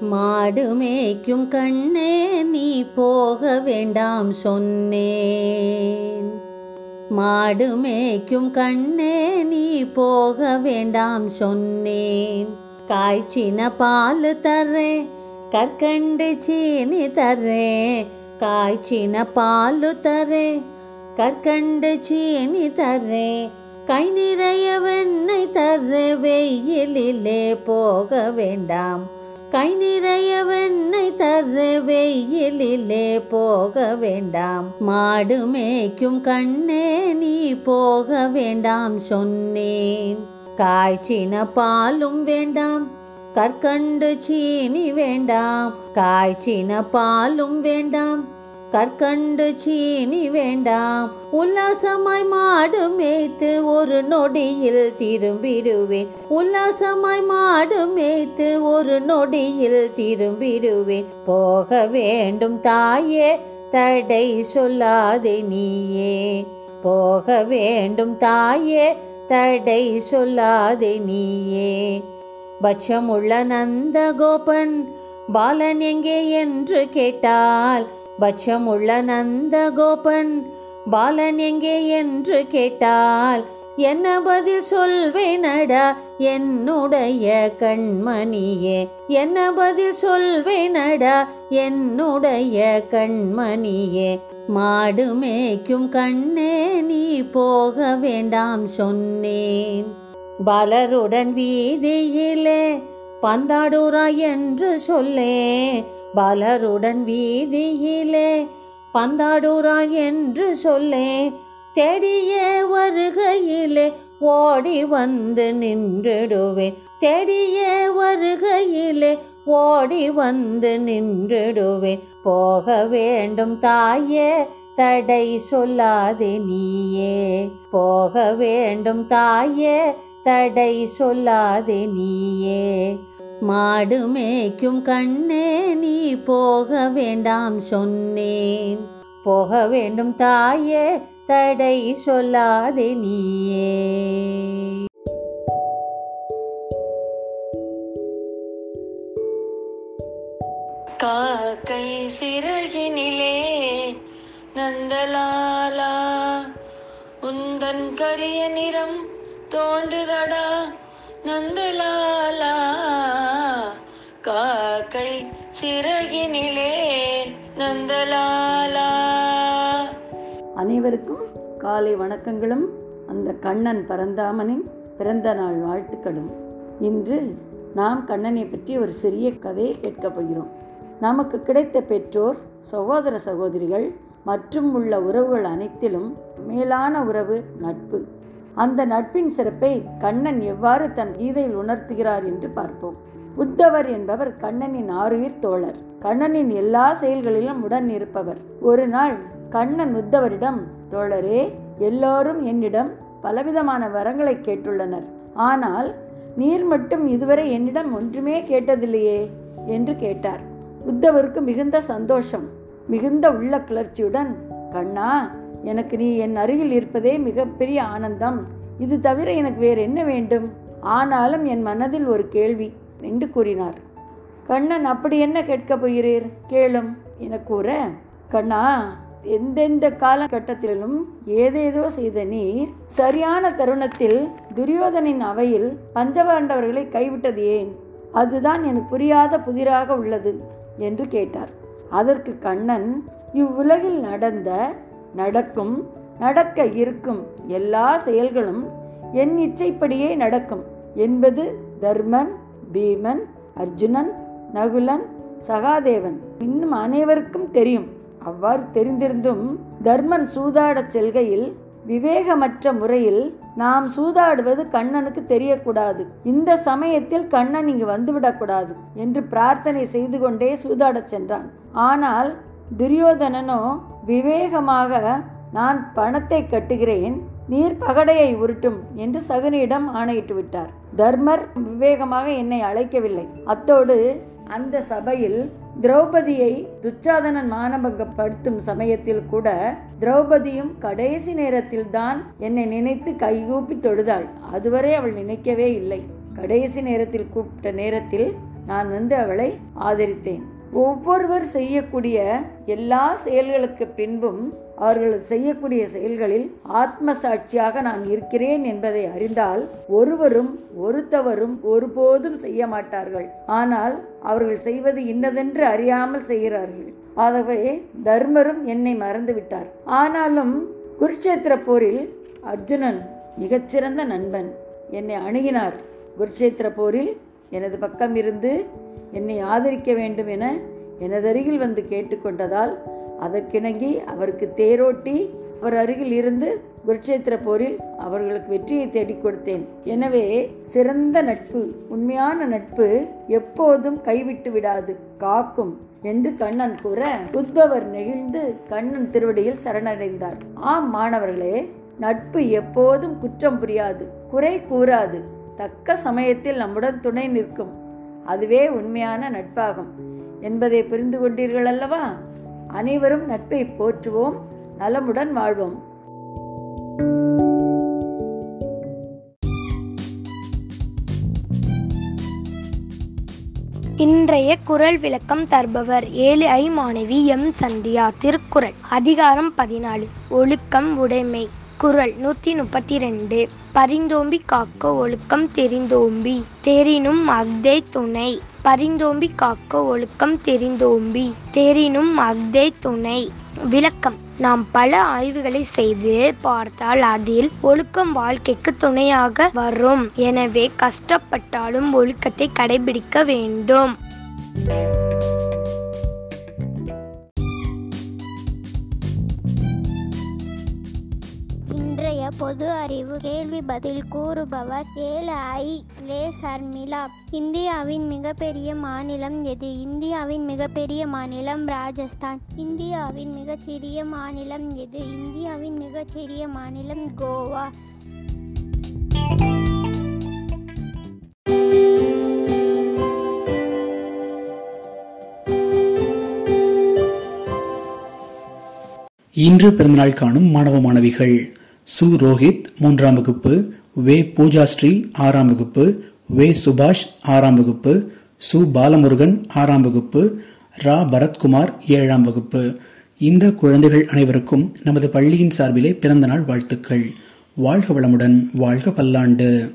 மாடு மேய்க்கும் கண்ணே நீ போக வேண்டாம் சொன்னேன். மாடு மேய்க்கும் கண்ணே நீ போக வேண்டாம் சொன்னேன். காய்ச்சின பால் தர்றேன் கற்கண்டு சீனி தர்றேன் காய்ச்சின பால் தர்றேன் கற்கண்டு சீனி தர்றேன் கை நிறைய வெண்ணெய் தர்ற வெயிலிலே போக வேண்டாம் கை நிறைய வெண்ணெய் தர்ற வெயிலிலே போக வேண்டாம். மாடு மேய்க்கும் கண்ணே நீ போக வேண்டாம் சொன்னேன். காய்ச்சின பாலும் வேண்டாம் கற்கண்டு சீனி வேண்டாம். காய்ச்சின பாலும் வேண்டாம் கற்கண்டு சீனி வேண்டாம். உல்லாசமாய் மாடு மேய்த்து ஒரு நொடியில் திரும்பிடுவேன். உல்லாசமாய் மாடு மேய்த்து ஒரு நொடியில் திரும்பிடுவேன். போக வேண்டும் தாயே தடை சொல்லாதே நீயே. போக வேண்டும் தாயே தடை சொல்லாதே நீயே. பட்சமுள்ள நந்த கோபன் பாலன் எங்கே என்று கேட்டால் பட்சமுள்ள நந்த கோபன் பாலன் எங்கே என்று கேட்டால் என்ன பதில் சொல்வேனடா என்னுடைய கண்மணியே என்ன பதில் சொல்வேனடா என்னுடைய கண்மணியே மாடு மேய்க்கும் கண்ணே நீ போக வேண்டாம் சொன்னேன். பாலருடன் வீதியிலே பந்தாடுரா என்று சொல்லே பலருடன் வீதியிலே பந்தாடுரா என்று சொல்லே தேடிய வருகையிலே ஓடி வந்து நின்றுடுவேன் தேடிய வருகையிலே ஓடி வந்து நின்றுடுவேன் போக வேண்டும் தாயே தடை சொல்லாதே நீயே. போக வேண்டும் தாயே தடை சொல்லாதே நீயே. மாடு மேய்க்கும் கண்ணே நீ போக வேண்டாம் சொன்னேன். போக வேண்டும் தாயே தடை சொல்லாதே நீயே. காக்கை சிறகினிலே நந்தலாலா உந்தன் கரிய நிறம் தோன்றுதடா நந்தலாலா. காக்கை சிறகினிலே நந்தலாலா. அனைவருக்கும் காலை வணக்கங்களும் அந்த கண்ணன் பரந்தாமனின் பிறந்த நாள் வாழ்த்துக்களும். இன்று நாம் கண்ணனை பற்றி ஒரு சிறிய கதையை கேட்கப் போகிறோம். நமக்கு கிடைத்த பெற்றோர் சகோதர சகோதரிகள் மற்றும் உள்ள உறவுகள் அனைத்திலும் மேலான உறவு நட்பு. அந்த நட்பின் சிறப்பை கண்ணன் எவ்வாறு தன் கீதையில் உணர்த்துகிறார் என்று பார்ப்போம். உத்தவர் என்பவர் கண்ணனின் ஆறுயிர் தோழர். கண்ணனின் எல்லா செயல்களிலும் உடன் இருப்பவர். ஒரு நாள் கண்ணன் உத்தவரிடம் தோழரே எல்லோரும் என்னிடம் பலவிதமான வரங்களை கேட்டுள்ளனர். ஆனால் நீர் மட்டும் இதுவரை என்னிடம் ஒன்றுமே கேட்டதில்லையே என்று கேட்டார். உத்தவருக்கு மிகுந்த சந்தோஷம். மிகுந்த உள்ள கிளர்ச்சியுடன் கண்ணா எனக்கு நீ என் அருகில் இருப்பதே மிகப்பெரிய ஆனந்தம். இது தவிர எனக்கு வேறு என்ன வேண்டும்? ஆனாலும் என் மனதில் ஒரு கேள்வி என்று கூறினார். கண்ணன் அப்படி என்ன கேட்கப் போகிறீர்? கேளும் என கூற கண்ணா எந்தெந்த காலகட்டத்திலும் ஏதேதோ செய்த நீர் சரியான தருணத்தில் துரியோதனின் அவையில் பஞ்சபாண்டவர்களை கைவிட்டது ஏன்? அதுதான் எனக்கு புரியாத புதிராக உள்ளது என்று கேட்டார். அதற்கு கண்ணன் இவ்வுலகில் நடந்த நடக்கும் நடக்க இருக்கும் எல்லா செயல்களும் என் இச்சைப்படியே நடக்கும் என்பது தர்மன் பீமன் அர்ஜுனன் நகுலன் சகாதேவன். இன்னும் அனைவருக்கும் தெரியும். அவ்வாறு தெரிந்திருந்தும் தர்மன் சூதாடச் செல்கையில் விவேகமற்ற முறையில் நாம் சூதாடுவது கண்ணனுக்கு தெரியக்கூடாது. இந்த சமயத்தில் கண்ணன் இங்கு வந்துவிடக்கூடாது என்று பிரார்த்தனை செய்து கொண்டே சூதாடச் சென்றான். ஆனால் துரியோதனனோ விவேகமாக நான் பணத்தை கட்டுகிறேன் நீர் பகடையை உருட்டும் என்று சகுனியிடம் ஆணையிட்டு விட்டார். தர்மர் விவேகமாக என்னை அழைக்கவில்லை. அத்தோடு அந்த சபையில் திரௌபதியை துச்சாதனன் மானபங்கப்படுத்தும் சமயத்தில் கூட திரௌபதியும் கடைசி நேரத்தில் தான் என்னை நினைத்து கைகூப்பி தொழுதாள். அதுவரை அவள் நினைக்கவே இல்லை. கடைசி நேரத்தில் கூப்பிட்ட நேரத்தில் நான் வந்து அவளை ஆதரித்தேன். ஒவ்வொருவர் செய்யக்கூடிய எல்லா செயல்களுக்கு பின்பும் அவர்கள் செய்யக்கூடிய செயல்களில் ஆத்ம சாட்சியாக நான் இருக்கிறேன் என்பதை அறிந்தால் ஒருவரும் ஒருத்தவரும் ஒருபோதும் செய்ய மாட்டார்கள். ஆனால் அவர்கள் செய்வது இன்னதென்று அறியாமல் செய்கிறார்கள். ஆகவே தர்மரும் என்னை மறந்து விட்டார். ஆனாலும் குருட்சேத்திர போரில் அர்ஜுனன் மிகச்சிறந்த நண்பன். என்னை அணுகினார். குருட்சேத்திர போரில் எனது பக்கம் இருந்து என்னை ஆதரிக்க வேண்டும் என எனதருகில் வந்து கேட்டுக்கொண்டதால் அதற்கிணங்கி அவருக்கு தேரோட்டி அவர் அருகில் இருந்து குருட்சேத்திர போரில் அவர்களுக்கு வெற்றியை தேடிக் கொடுத்தேன். எனவே சிறந்த நட்பு உண்மையான நட்பு எப்போதும் கைவிட்டு விடாது காக்கும் என்று கண்ணன் கூற உத்பவர் நெகிழ்ந்து கண்ணன் திருவடியில் சரணடைந்தார். ஆம் மாணவர்களே நட்பு எப்போதும் குற்றம் புரியாது குறை கூறாது தக்க சமயத்தில் நம்முடன் துணை நிற்கும். அதுவே உண்மையான நட்பாகும். என்பதை புரிந்து கொண்டீர்கள் அல்லவா அனைவரும் நட்பை போற்றுவோம் நலமுடன் வாழ்வோம். இன்றைய குரல் விளக்கம் தருபவர் ஏழு ஐ மாணவி எம் சந்தியா. திருக்குறள். அதிகாரம் பதினாலு. ஒழுக்கம் உடைமை. குரல் நூற்றி முப்பத்தி ரெண்டு பரிந்தோம்பி காக்க ஒழுக்கம் தெரிந்தோம்பி. தெரினும் அஃதே துணை. பரிந்தோம்பி காக்க ஒழுக்கம் தெரிந்தோம்பி. தெரினும் அஃதே துணை. விளக்கம். நாம் பல ஆய்வுகளை செய்து பார்த்தால் அதில் ஒழுக்கம் வாழ்க்கைக்கு துணையாக வரும். எனவே கஷ்டப்பட்டாலும் ஒழுக்கத்தை கடைபிடிக்க வேண்டும். பொது அறிவு கேள்வி பதில் கூறுபவர் ஏழு ஐ லே சர்மிளா இந்தியாவின் மிகப்பெரிய மாநிலம் எது? இந்தியாவின் மிகப்பெரிய மாநிலம் ராஜஸ்தான். இந்தியாவின் மிகச்சிறிய மாநிலம் எது? இந்தியாவின் மிகச்சிறிய மாநிலம் கோவா. இன்று பிறந்தநாள் காணும் மாணவ மாணவிகள். சு ரோஹித் மூன்றாம் வகுப்பு வே பூஜாஸ்ரீ ஆறாம் வகுப்பு வே சுபாஷ் ஆறாம் வகுப்பு சு பாலமுருகன் ஆறாம் வகுப்பு ரா பரத்குமார் ஏழாம் வகுப்பு. இந்த குழந்தைகள் அனைவருக்கும் நமது பள்ளியின் சார்பிலே பிறந்தநாள் வாழ்த்துக்கள். வாழ்க வளமுடன் வாழ்க பல்லாண்டு.